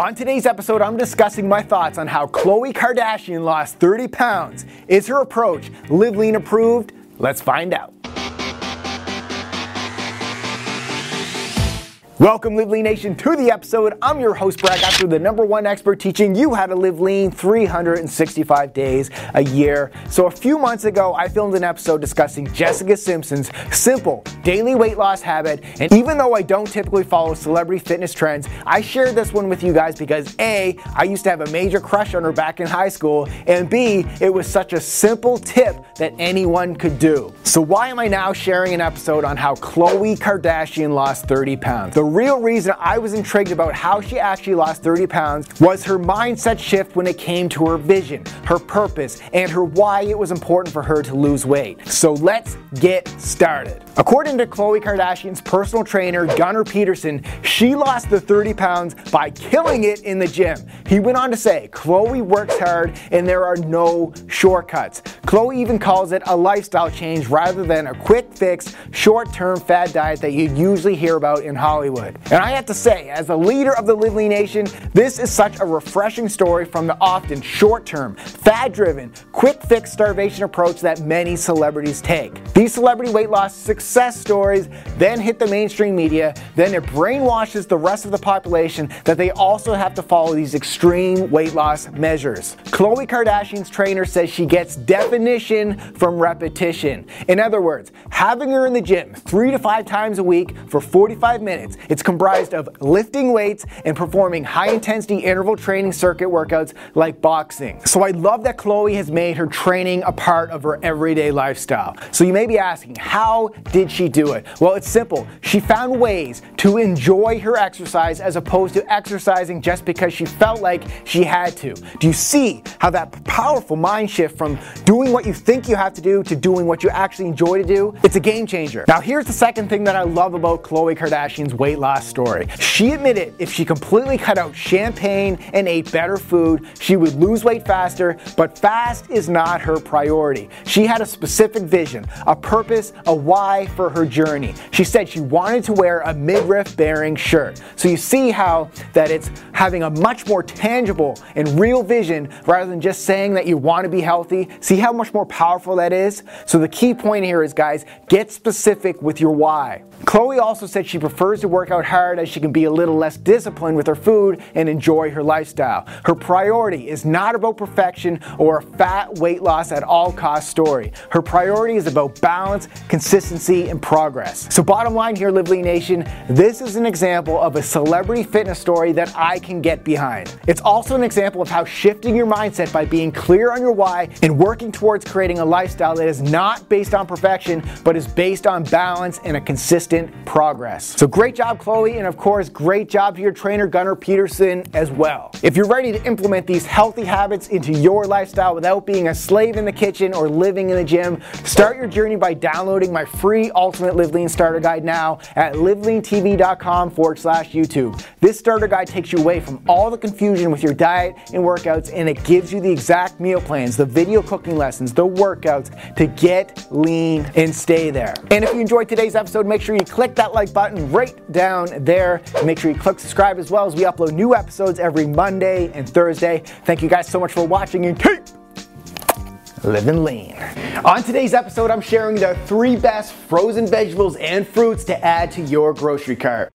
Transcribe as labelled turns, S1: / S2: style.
S1: On today's episode, I'm discussing my thoughts on how Khloe Kardashian lost 30 pounds. Is her approach Live Lean approved? Let's find out. Welcome, Live Lean Nation, to the episode. I'm your host, Brad Gouthro, the number one expert teaching you how to live lean 365 days a year. So, a few months ago, I filmed an episode discussing Jessica Simpson's simple daily weight loss habit. And even though I don't typically follow celebrity fitness trends, I shared this one with you guys because A, I used to have a major crush on her back in high school, and B, it was such a simple tip that anyone could do. So, why am I now sharing an episode on how Khloe Kardashian lost 30 pounds? The real reason I was intrigued about how she actually lost 30 pounds was her mindset shift when it came to her vision, her purpose, and her why it was important for her to lose weight. So let's get started. According to Khloe Kardashian's personal trainer, Gunnar Peterson, she lost the 30 pounds by killing it in the gym. He went on to say, Khloe works hard and there are no shortcuts. Khloe even calls it a lifestyle change rather than a quick fix, short term fad diet that you'd usually hear about in Hollywood. And I have to say, as the leader of the Live Lean Nation, this is such a refreshing story from the often short term, fad driven, quick fix starvation approach that many celebrities take. These celebrity weight loss success stories then hit the mainstream media, then it brainwashes the rest of the population that they also have to follow these extreme weight loss measures. Khloe Kardashian's trainer says she gets definition from repetition. In other words, having her in the gym three to five times a week for 45 minutes it's comprised of lifting weights and performing high intensity interval training circuit workouts like boxing. So I love that Khloe has made her training a part of her everyday lifestyle. So you may be asking, how did she do it? Well, it's simple. She found ways to enjoy her exercise as opposed to exercising just because she felt like she had to. Do you see how that powerful mind shift from doing what you think you have to do to doing what you actually enjoy to do? It's a game changer. Now, here's the second thing that I love about Khloe Kardashian's weight loss story. She admitted if she completely cut out champagne and ate better food, she would lose weight faster, but fast is not her priority. She had a specific vision, a purpose, a why for her journey. She said she wanted to wear a midriff bearing shirt. So you see how that it's having a much more tangible and real vision rather than just saying that you want to be healthy. See how much more powerful that is? So the key point here is guys, get specific with your why. Khloe also said she prefers to work out hard as she can be a little less disciplined with her food and enjoy her lifestyle. Her priority is not about perfection or a fat weight loss at all cost story. Her priority is about balance, consistency, and progress. So, bottom line here, Live Lean Nation, this is an example of a celebrity fitness story that I can get behind. It's also an example of how shifting your mindset by being clear on your why and working towards creating a lifestyle that is not based on perfection, but is based on balance and a consistent progress. So great job, Khloe, and of course, great job to your trainer, Gunnar Peterson, as well. If you're ready to implement these healthy habits into your lifestyle without being a slave in the kitchen or living in the gym, start your journey by downloading my free Ultimate Live Lean Starter Guide now at liveleantv.com forward slash YouTube. This starter guide takes you away from all the confusion with your diet and workouts, and it gives you the exact meal plans, the video cooking lessons, the workouts to get lean and stay there. And if you enjoyed today's episode, make sure you click that like button right down there. Make sure you click subscribe as well as we upload new episodes every Monday and Thursday. Thank you guys so much for watching and keep living lean. On today's episode, I'm sharing the three best frozen vegetables and fruits to add to your grocery cart.